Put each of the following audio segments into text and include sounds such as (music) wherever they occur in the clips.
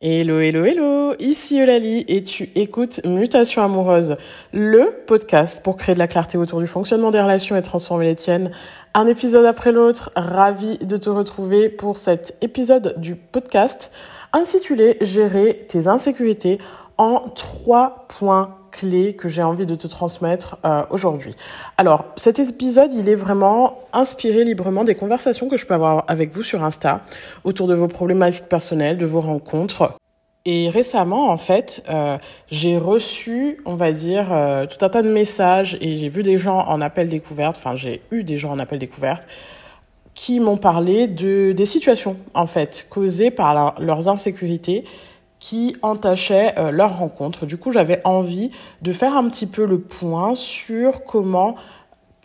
Hello, hello, hello, ici Eulalie et tu écoutes Mutation Amoureuse, le podcast pour créer de la clarté autour du fonctionnement des relations et transformer les tiennes. Un épisode après l'autre, ravi de te retrouver pour cet épisode du podcast intitulé Gérer tes insécurités en trois points clés que j'ai envie de te transmettre euh, aujourd'hui. Alors, cet épisode, il est vraiment inspiré librement des conversations que je peux avoir avec vous sur Insta autour de vos problématiques personnelles, de vos rencontres. Et récemment, en fait, euh, j'ai reçu, on va dire, euh, tout un tas de messages et j'ai vu des gens en appel découverte, enfin j'ai eu des gens en appel découverte qui m'ont parlé de des situations, en fait, causées par leurs insécurités qui entachaient euh, leur rencontre. Du coup, j'avais envie de faire un petit peu le point sur comment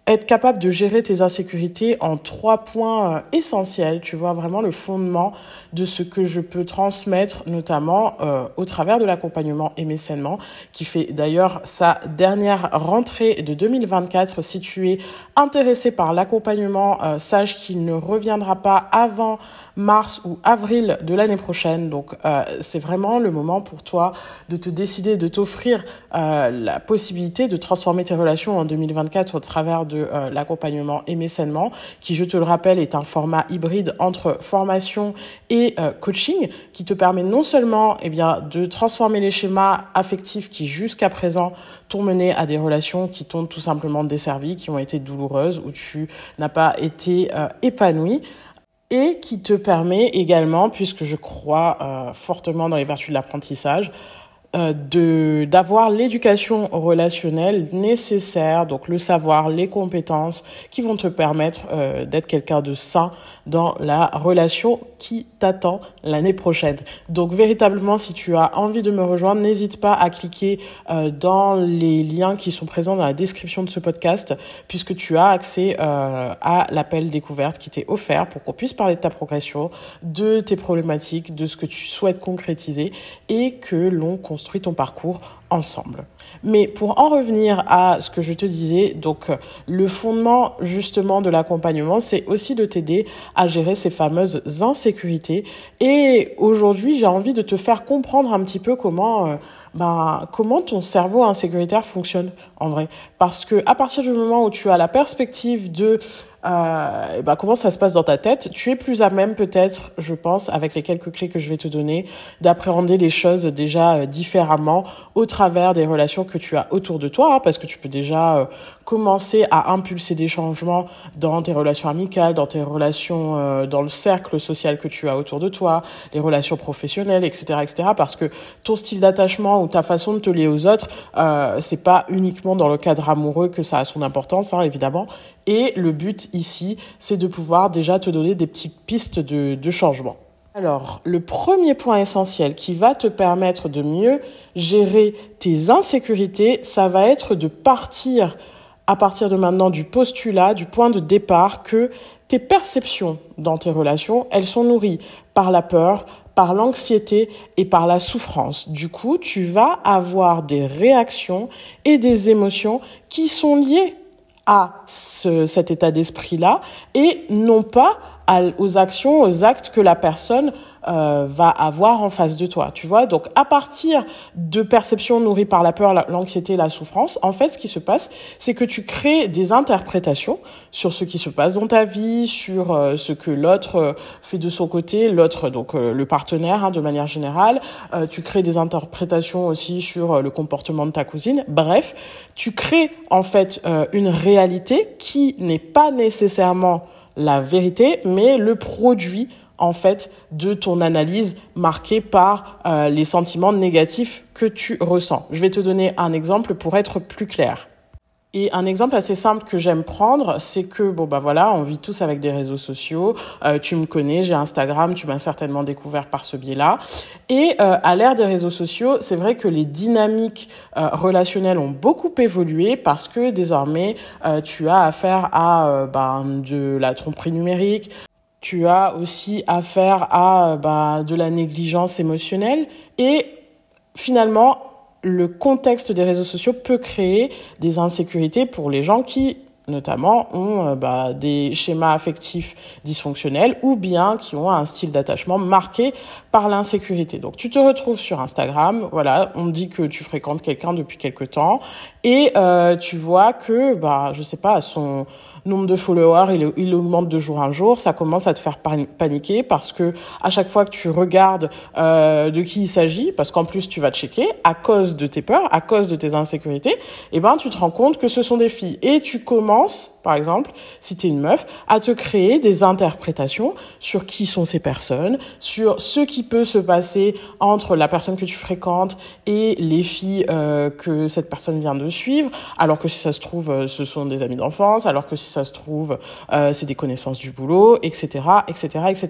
être capable de gérer tes insécurités en trois points euh, essentiels, tu vois, vraiment le fondement de ce que je peux transmettre, notamment euh, au travers de l'accompagnement et mécènement, qui fait d'ailleurs sa dernière rentrée de 2024. Si tu es intéressé par l'accompagnement, sache qu'il ne reviendra pas avant mars ou avril de l'année prochaine. Donc euh, c'est vraiment le moment pour toi de te décider de t'offrir euh, la possibilité de transformer tes relations en 2024 au travers de euh, l'accompagnement et mécènement, qui je te le rappelle est un format hybride entre formation et coaching, qui te permet non seulement eh bien de transformer les schémas affectifs qui jusqu'à présent t'ont mené à des relations qui t'ont tout simplement desservi, qui ont été douloureuses, où tu n'as pas été épanoui et qui te permet également, puisque je crois euh, fortement dans les vertus de l'apprentissage, de d'avoir l'éducation relationnelle nécessaire, donc le savoir, les compétences qui vont te permettre euh, d'être quelqu'un de sain dans la relation qui t'attend l'année prochaine. Donc véritablement, si tu as envie de me rejoindre, n'hésite pas à cliquer euh, dans les liens qui sont présents dans la description de ce podcast, puisque tu as accès euh, à l'appel découverte qui t'est offert pour qu'on puisse parler de ta progression, de tes problématiques, de ce que tu souhaites concrétiser et que l'on construit ton parcours ensemble. Mais pour en revenir à ce que je te disais, donc le fondement justement de l'accompagnement, c'est aussi de t'aider à gérer ces fameuses insécurités. Et aujourd'hui, j'ai envie de te faire comprendre un petit peu comment euh, ben, comment ton cerveau insécuritaire fonctionne en vrai. Parce que à partir du moment où tu as la perspective de euh, bah, comment ça se passe dans ta tête, tu es plus à même peut-être, je pense, avec les quelques clés que je vais te donner, d'appréhender les choses déjà euh, différemment au travers des relations que tu as autour de toi, hein, parce que tu peux déjà euh, commencer à impulser des changements dans tes relations amicales, dans tes relations, euh, dans le cercle social que tu as autour de toi, les relations professionnelles, etc., etc., parce que ton style d'attachement ou ta façon de te lier aux autres, c'est pas uniquement dans le cadre amoureux que ça a son importance, hein, évidemment, et le but ici, c'est de pouvoir déjà te donner des petites pistes de, changement. Alors, le premier point essentiel qui va te permettre de mieux gérer tes insécurités, ça va être de partir à partir de maintenant du postulat, du point de départ que tes perceptions dans tes relations, elles sont nourries par la peur, par l'anxiété et par la souffrance. Du coup, tu vas avoir des réactions et des émotions qui sont liées à cet état d'esprit-là et non pas aux actions, aux actes que la personne euh, va avoir en face de toi. Tu vois, donc à partir de perceptions nourries par la peur, l'anxiété, la souffrance, en fait, ce qui se passe, c'est que tu crées des interprétations sur ce qui se passe dans ta vie, sur euh, ce que l'autre euh, fait de son côté, l'autre, donc le partenaire, hein, de manière générale. tu crées des interprétations aussi sur le comportement de ta cousine. Bref, tu crées en fait une réalité qui n'est pas nécessairement la vérité, mais le produit en fait de ton analyse marquée par euh, les sentiments négatifs que tu ressens. Je vais te donner un exemple pour être plus clair. Et un exemple assez simple que j'aime prendre, c'est que bon bah voilà, on vit tous avec des réseaux sociaux. Euh, tu me connais, j'ai Instagram, tu m'as certainement découvert par ce biais-là. Et euh, à l'ère des réseaux sociaux, c'est vrai que les dynamiques relationnelles ont beaucoup évolué parce que désormais tu as affaire à ben, de la tromperie numérique, tu as aussi affaire à bah, de la négligence émotionnelle et finalement le contexte des réseaux sociaux peut créer des insécurités pour les gens qui notamment, ont euh, bah, des schémas affectifs dysfonctionnels ou bien qui ont un style d'attachement marqué par l'insécurité. Donc tu te retrouves sur Instagram, voilà, on dit que tu fréquentes quelqu'un depuis quelque temps et euh, tu vois que, bah, je sais pas, son nombre de followers, il, augmente de jour en jour, ça commence à te faire paniquer parce que à chaque fois que tu regardes euh, de qui il s'agit, parce qu'en plus tu vas checker à cause de tes peurs, à cause de tes insécurités, et eh ben tu te rends compte que ce sont des filles et tu commences par exemple, si tu es une meuf, à te créer des interprétations sur qui sont ces personnes, sur ce qui peut se passer entre la personne que tu fréquentes et les filles euh, que cette personne vient de suivre, alors que si ça se trouve, euh, ce sont des amis d'enfance, alors que si ça se trouve, euh, c'est des connaissances du boulot, etc., etc., etc.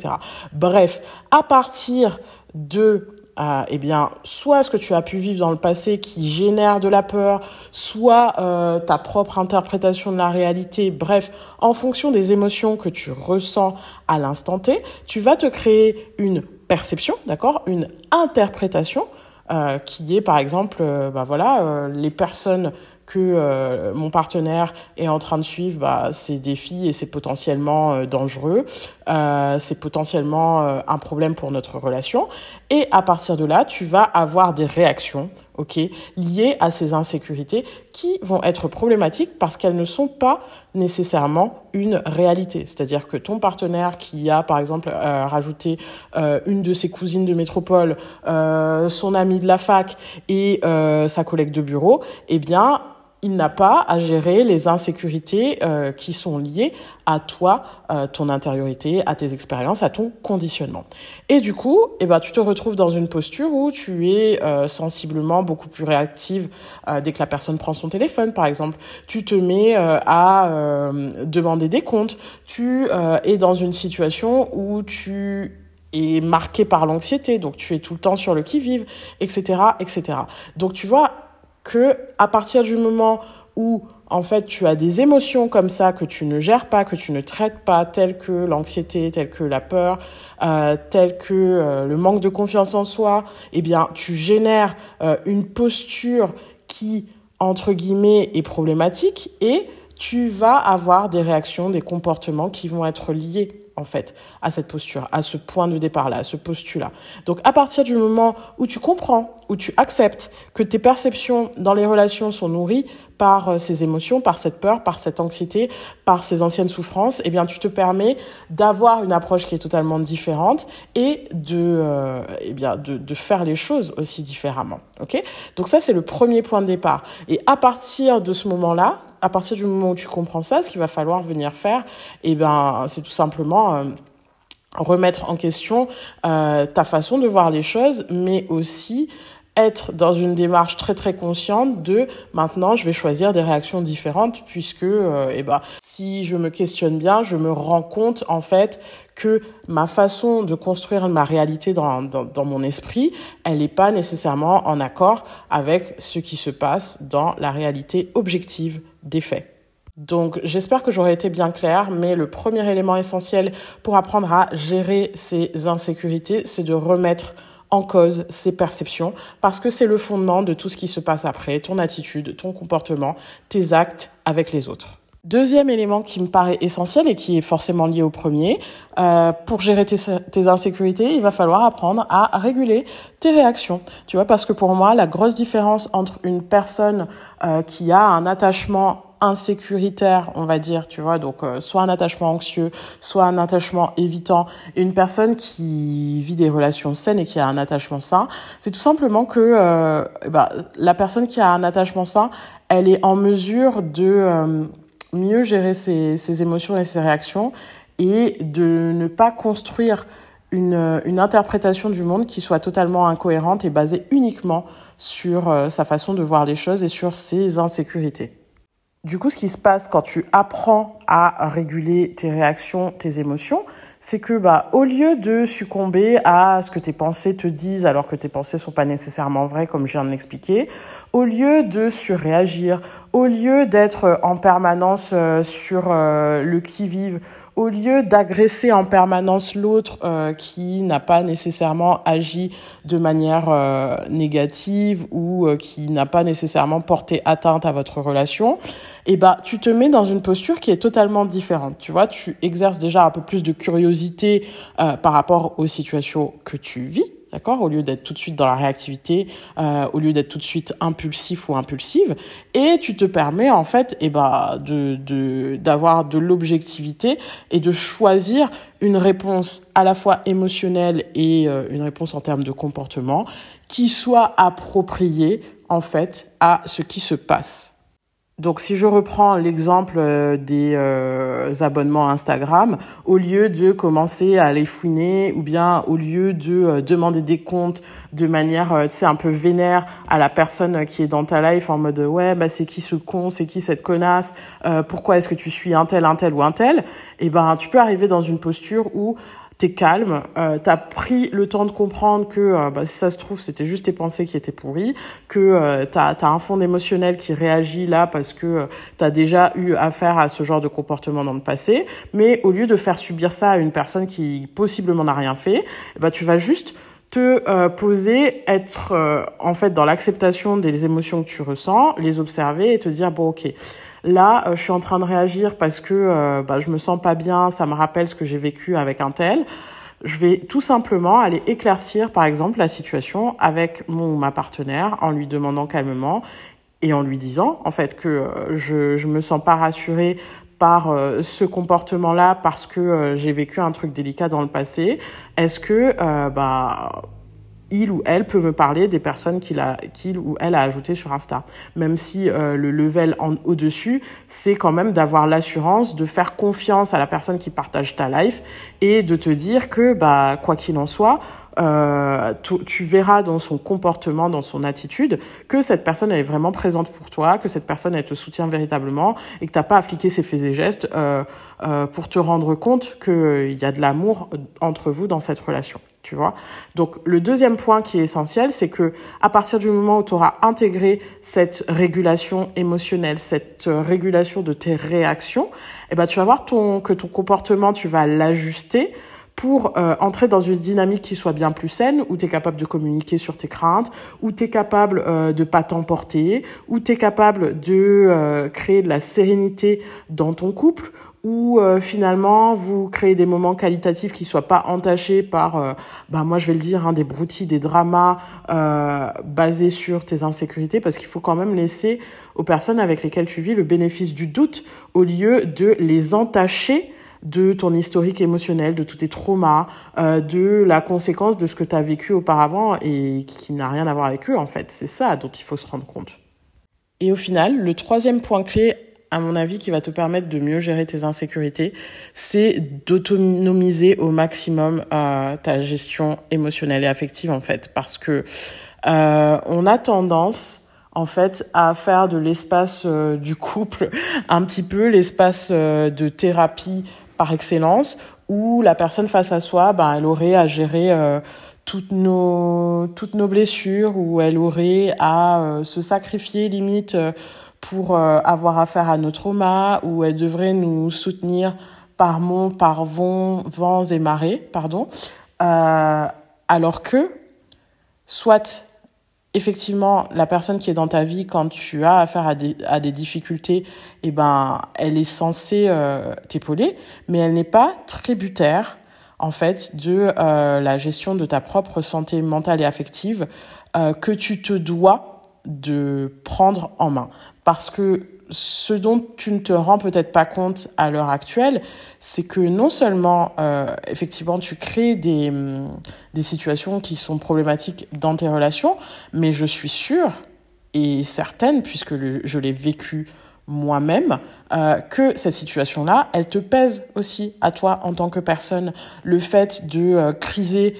Bref, à partir de eh bien, soit ce que tu as pu vivre dans le passé qui génère de la peur, soit euh, ta propre interprétation de la réalité, bref, en fonction des émotions que tu ressens à l'instant T, tu vas te créer une perception, d'accord, une interprétation euh, qui est par exemple, euh, bah voilà, les personnes que mon partenaire est en train de suivre, bah, c'est des filles et c'est potentiellement dangereux, euh, c'est potentiellement euh, un problème pour notre relation. Et à partir de là, tu vas avoir des réactions, ok, liées à ces insécurités qui vont être problématiques parce qu'elles ne sont pas nécessairement une réalité. C'est-à-dire que ton partenaire qui a, par exemple, rajouté une de ses cousines de métropole, son ami de la fac et sa collègue de bureau, eh bien, il n'a pas à gérer les insécurités euh, qui sont liées à toi, euh, ton intériorité, à tes expériences, à ton conditionnement. Et du coup, eh ben, tu te retrouves dans une posture où tu es euh, sensiblement beaucoup plus réactive dès que la personne prend son téléphone, par exemple. Tu te mets à demander des comptes. Tu es dans une situation où tu es marqué par l'anxiété, donc tu es tout le temps sur le qui-vive, etc., etc. Donc tu vois, que à partir du moment où en fait tu as des émotions comme ça que tu ne gères pas, que tu ne traites pas, telles que l'anxiété, telles que la peur, euh, telles que euh, le manque de confiance en soi, eh bien tu génères euh, une posture qui entre guillemets est problématique et tu vas avoir des réactions, des comportements qui vont être liés en fait à cette posture, à ce point de départ là, à ce postulat. Donc à partir du moment où tu comprends, où tu acceptes que tes perceptions dans les relations sont nourries par euh, ces émotions, par cette peur, par cette anxiété, par ces anciennes souffrances, eh bien tu te permets d'avoir une approche qui est totalement différente et de euh, eh bien de, de faire les choses aussi différemment. OK? Donc ça c'est le premier point de départ. Et à partir de ce moment-là, à partir du moment où tu comprends ça, ce qu'il va falloir venir faire, eh ben, c'est tout simplement euh, remettre en question euh, ta façon de voir les choses, mais aussi être dans une démarche très très consciente de maintenant je vais choisir des réactions différentes puisque euh, eh ben si je me questionne bien je me rends compte en fait que ma façon de construire ma réalité dans, dans, mon esprit elle n'est pas nécessairement en accord avec ce qui se passe dans la réalité objective des faits. Donc j'espère que j'aurais été bien claire, mais le premier élément essentiel pour apprendre à gérer ces insécurités, c'est de remettre en cause ses perceptions parce que c'est le fondement de tout ce qui se passe après, ton attitude, ton comportement, tes actes avec les autres. Deuxième élément qui me paraît essentiel et qui est forcément lié au premier, euh, pour gérer tes, tes, insécurités, il va falloir apprendre à réguler tes réactions. Tu vois, parce que pour moi, la grosse différence entre une personne euh, qui a un attachement insécuritaire, on va dire, tu vois, donc euh, soit un attachement anxieux, soit un attachement évitant, une personne qui vit des relations saines et qui a un attachement sain, c'est tout simplement que euh, bah, la personne qui a un attachement sain, elle est en mesure de euh, mieux gérer ses, émotions et ses réactions et de ne pas construire une interprétation du monde qui soit totalement incohérente et basée uniquement sur sa façon de voir les choses et sur ses insécurités. Du coup, ce qui se passe quand tu apprends à réguler tes réactions, tes émotions, c'est que bah au lieu de succomber à ce que tes pensées te disent alors que tes pensées sont pas nécessairement vraies comme je viens de l'expliquer, au lieu de surréagir, au lieu d'être en permanence euh, sur euh, le qui-vive, au lieu d'agresser en permanence l'autre euh, qui n'a pas nécessairement agi de manière euh, négative ou euh, qui n'a pas nécessairement porté atteinte à votre relation, eh ben tu te mets dans une posture qui est totalement différente. Tu vois, tu exerces déjà un peu plus de curiosité par rapport aux situations que tu vis d'accord Au lieu d'être tout de suite dans la réactivité, euh, au lieu d'être tout de suite impulsif ou impulsive, et tu te permets en fait, eh ben, de d'avoir de, l'objectivité et de choisir une réponse à la fois émotionnelle et euh, une réponse en termes de comportement qui soit appropriée en fait à ce qui se passe. Donc si je reprends l'exemple euh, des euh, abonnements Instagram, au lieu de commencer à les fouiner ou bien au lieu de euh, demander des comptes de manière un peu vénère à la personne qui est dans ta life en mode ouais bah c'est qui ce con, c'est qui cette connasse, pourquoi est-ce que tu suis un tel un tel ou un tel, et eh ben tu peux arriver dans une posture où t'es calme, euh, t'as pris le temps de comprendre que euh, bah, si ça se trouve c'était juste tes pensées qui étaient pourries, que euh, t'as as un fond émotionnel qui réagit là parce que euh, t'as déjà eu affaire à ce genre de comportement dans le passé, mais au lieu de faire subir ça à une personne qui possiblement n'a rien fait, bah tu vas juste te euh, poser, être en fait dans l'acceptation des émotions que tu ressens, les observer et te dire bon ok Là, euh, je suis en train de réagir parce que euh, bah, je me sens pas bien, ça me rappelle ce que j'ai vécu avec un tel. Je vais tout simplement aller éclaircir, par exemple, la situation avec mon ma partenaire en lui demandant calmement et en lui disant, en fait, que euh, je je me sens pas rassurée par ce comportement-là parce que j'ai vécu un truc délicat dans le passé. Est-ce que bah il ou elle peut me parler des personnes qu'il qu'il ou elle a ajoutées sur Insta. Même si euh, le level en au-dessus, c'est quand même d'avoir l'assurance de faire confiance à la personne qui partage ta life et de te dire que, bah, quoi qu'il en soit, euh, tu, verras dans son comportement, dans son attitude, que cette personne elle est vraiment présente pour toi, que cette personne elle te soutient véritablement et que t'as pas appliqué ses faits et gestes euh, pour te rendre compte qu'il y a de l'amour entre vous dans cette relation. Tu vois. Donc le deuxième point qui est essentiel, c'est que à partir du moment où tu auras intégré cette régulation émotionnelle, cette euh, régulation de tes réactions, eh ben tu vas voir ton que ton comportement, tu vas l'ajuster pour euh, entrer dans une dynamique qui soit bien plus saine, où tu es capable de communiquer sur tes craintes, où tu es capable euh, de pas t'emporter, où tu es capable de euh, créer de la sérénité dans ton couple, où euh, finalement vous créez des moments qualitatifs qui soient pas entachés par, bah moi je vais le dire, hein, des broutilles, des dramas basés sur tes insécurités, parce qu'il faut quand même laisser aux personnes avec lesquelles tu vis le bénéfice du doute au lieu de les entacher de ton historique émotionnel, de tous tes traumas, euh, de la conséquence de ce que tu as vécu auparavant et qui n'a rien à voir avec eux en fait. C'est ça dont il faut se rendre compte. Et au final, le troisième point clé, à mon avis, qui va te permettre de mieux gérer tes insécurités, c'est d'autonomiser au maximum euh, ta gestion émotionnelle et affective en fait, parce que euh, on a tendance en fait à faire de l'espace euh, du couple (laughs) un petit peu l'espace de thérapie par excellence, où la personne face à soi, ben, elle aurait à gérer toutes nos toutes nos blessures, ou elle aurait à se sacrifier limite pour avoir affaire à nos traumas, ou elle devrait nous soutenir par monts, par vents, vents et marées, pardon. alors que, soit effectivement, la personne qui est dans ta vie, quand tu as affaire à des, à des difficultés, eh ben, elle est censée euh, t'épauler, mais elle n'est pas tributaire, en fait, de euh, la gestion de ta propre santé mentale et affective euh, que tu te dois de prendre en main. Parce que ce dont tu ne te rends peut-être pas compte à l'heure actuelle, c'est que non seulement, euh, effectivement, tu crées des, hum, des situations qui sont problématiques dans tes relations, mais je suis sûre et certaine, puisque je l'ai vécu moi-même, euh, que cette situation-là, elle te pèse aussi à toi en tant que personne. Le fait de euh, criser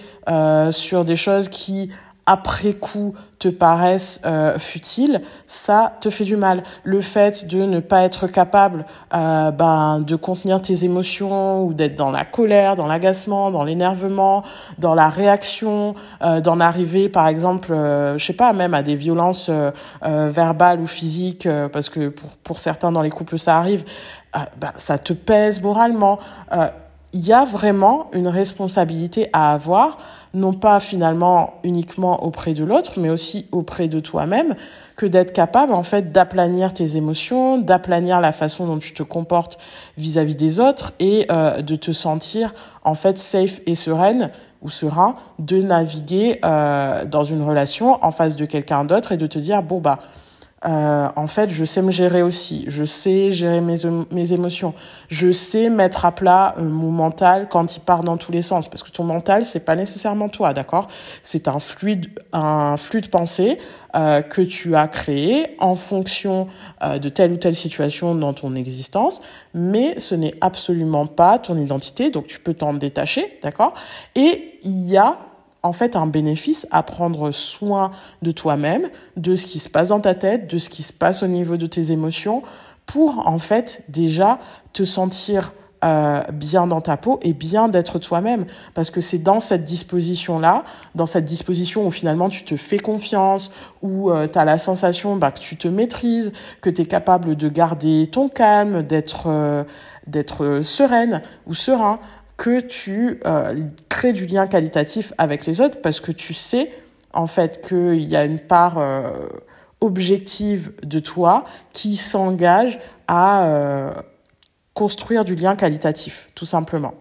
sur des choses qui après coup te paraissent euh, futiles, ça te fait du mal. Le fait de ne pas être capable euh, ben, de contenir tes émotions ou d'être dans la colère, dans l'agacement, dans l'énervement, dans la réaction, euh, d'en arriver par exemple, je sais pas, même à des violences verbales ou physiques, parce que pour, pour certains dans les couples ça arrive, bah, ça te pèse moralement. Il y a vraiment une responsabilité à avoir, non pas finalement uniquement auprès de l'autre, mais aussi auprès de toi-même, que d'être capable en fait d'aplanir tes émotions, d'aplanir la façon dont tu te comportes vis-à-vis des autres et de te sentir en fait safe et sereine ou serein de naviguer euh, dans une relation en face de quelqu'un d'autre et de te dire bon bah euh, en fait, je sais me gérer aussi. Je sais gérer mes, mes émotions. Je sais mettre à plat euh, mon mental quand il part dans tous les sens. Parce que ton mental, c'est pas nécessairement toi, d'accord? C'est un flux, un flux de pensée euh, que tu as créé en fonction de telle ou telle situation dans ton existence. Mais ce n'est absolument pas ton identité. Donc, tu peux t'en détacher, d'accord? Et il y a en fait un bénéfice à prendre soin de toi-même, de ce qui se passe dans ta tête, de ce qui se passe au niveau de tes émotions, pour en fait déjà te sentir euh, bien dans ta peau et bien d'être toi-même. Parce que c'est dans cette disposition-là, dans cette disposition où finalement tu te fais confiance, où euh, tu as la sensation bah, que tu te maîtrises, que tu es capable de garder ton calme, d'être euh, d'être sereine ou serein, que tu euh, crées du lien qualitatif avec les autres parce que tu sais en fait qu'il y a une part euh, objective de toi qui s'engage à euh, construire du lien qualitatif, tout simplement.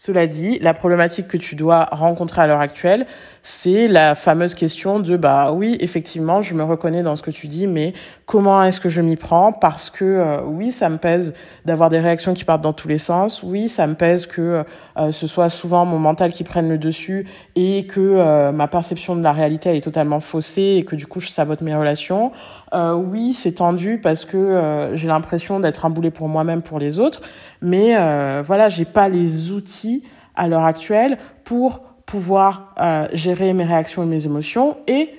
Cela dit, la problématique que tu dois rencontrer à l'heure actuelle, c'est la fameuse question de bah oui, effectivement, je me reconnais dans ce que tu dis, mais comment est-ce que je m'y prends? Parce que euh, oui, ça me pèse d'avoir des réactions qui partent dans tous les sens. Oui, ça me pèse que euh, ce soit souvent mon mental qui prenne le dessus et que euh, ma perception de la réalité elle est totalement faussée et que du coup je sabote mes relations. Oui, c'est tendu parce que j'ai l'impression d'être un boulet pour moi-même, pour les autres, mais voilà, j'ai pas les outils à l'heure actuelle pour pouvoir euh, gérer mes réactions et mes émotions et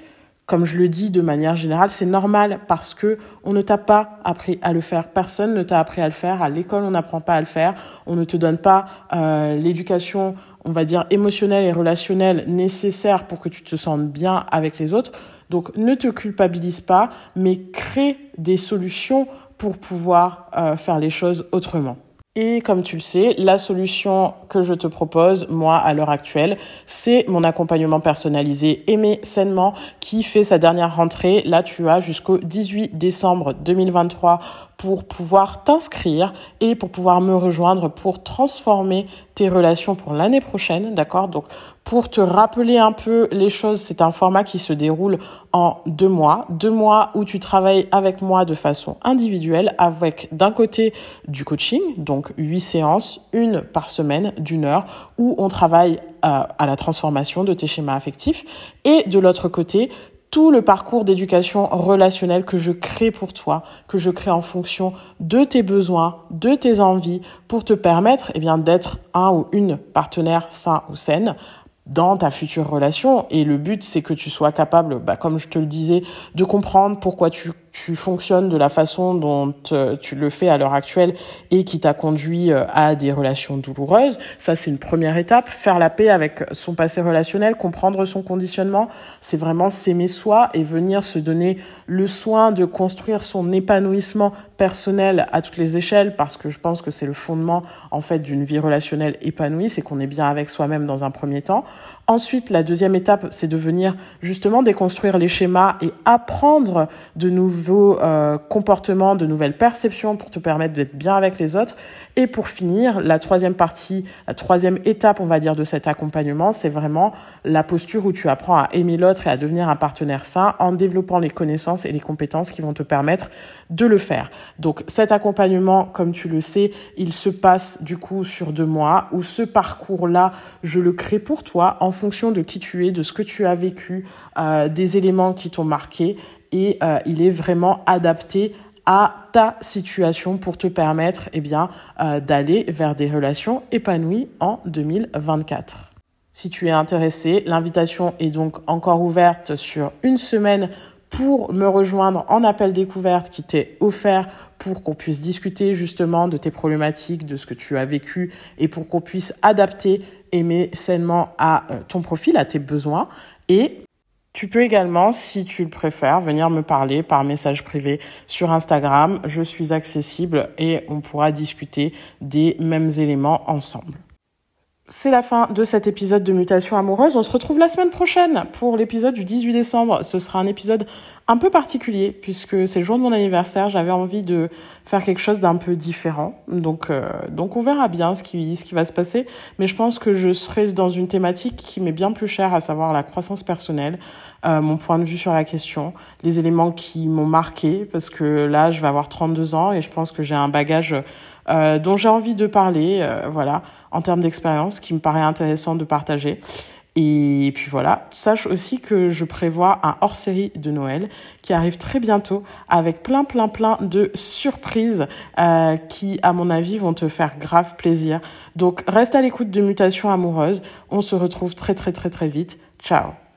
comme je le dis de manière générale, c'est normal parce que on ne t'a pas appris à le faire. Personne ne t'a appris à le faire. À l'école, on n'apprend pas à le faire. On ne te donne pas euh, l'éducation, on va dire émotionnelle et relationnelle nécessaire pour que tu te sentes bien avec les autres. Donc, ne te culpabilise pas, mais crée des solutions pour pouvoir euh, faire les choses autrement. Et comme tu le sais, la solution que je te propose, moi, à l'heure actuelle, c'est mon accompagnement personnalisé Aimer sainement qui fait sa dernière rentrée. Là, tu as jusqu'au 18 décembre 2023 pour pouvoir t'inscrire et pour pouvoir me rejoindre pour transformer tes relations pour l'année prochaine, d'accord? Donc pour te rappeler un peu les choses, c'est un format qui se déroule en deux mois. Deux mois où tu travailles avec moi de façon individuelle avec d'un côté du coaching, donc huit séances, une par semaine d'une heure, où on travaille euh, à la transformation de tes schémas affectifs. Et de l'autre côté, tout le parcours d'éducation relationnelle que je crée pour toi, que je crée en fonction de tes besoins, de tes envies, pour te permettre eh bien d'être un ou une partenaire sain ou saine dans ta future relation. Et le but, c'est que tu sois capable, bah, comme je te le disais, de comprendre pourquoi tu tu fonctionnes de la façon dont euh, tu le fais à l'heure actuelle et qui t'a conduit euh, à des relations douloureuses. Ça, c'est une première étape. Faire la paix avec son passé relationnel, comprendre son conditionnement, c'est vraiment s'aimer soi et venir se donner le soin de construire son épanouissement personnel à toutes les échelles parce que je pense que c'est le fondement en fait d'une vie relationnelle épanouie, c'est qu'on est bien avec soi-même dans un premier temps. Ensuite, la deuxième étape, c'est de venir justement déconstruire les schémas et apprendre de nouveaux euh, comportements, de nouvelles perceptions pour te permettre d'être bien avec les autres. Et pour finir, la troisième partie, la troisième étape, on va dire, de cet accompagnement, c'est vraiment la posture où tu apprends à aimer l'autre et à devenir un partenaire sain en développant les connaissances et les compétences qui vont te permettre de le faire. Donc cet accompagnement, comme tu le sais, il se passe du coup sur deux mois où ce parcours-là, je le crée pour toi fonction de qui tu es, de ce que tu as vécu, euh, des éléments qui t'ont marqué et euh, il est vraiment adapté à ta situation pour te permettre eh bien euh, d'aller vers des relations épanouies en 2024. Si tu es intéressé, l'invitation est donc encore ouverte sur une semaine pour me rejoindre en appel découverte qui t'est offert pour qu'on puisse discuter justement de tes problématiques, de ce que tu as vécu et pour qu'on puisse adapter aimer sainement à euh, ton profil, à tes besoins. Et Tu peux également, si tu le préfères, venir me parler par message privé sur Instagram. Je suis accessible et on pourra discuter des mêmes éléments ensemble. C'est la fin de cet épisode de Mutation amoureuse. On se retrouve la semaine prochaine pour l'épisode du 18 décembre. Ce sera un épisode un peu particulier puisque c'est le jour de mon anniversaire. J'avais envie de faire quelque chose d'un peu différent. Donc, euh, donc on verra bien ce qui, ce qui va se passer. Mais je pense que je serai dans une thématique qui m'est bien plus chère, à savoir la croissance personnelle, euh, mon point de vue sur la question, les éléments qui m'ont marqué parce que là, je vais avoir 32 ans et je pense que j'ai un bagage euh, dont j'ai envie de parler. voilà en termes d'expérience qui me paraît intéressant de partager. Et puis voilà, sache aussi que je prévois un hors-série de Noël qui arrive très bientôt avec plein plein plein de surprises euh, qui, à mon avis, vont te faire grave plaisir. Donc reste à l'écoute de Mutation Amoureuse. On se retrouve très très très très vite. Ciao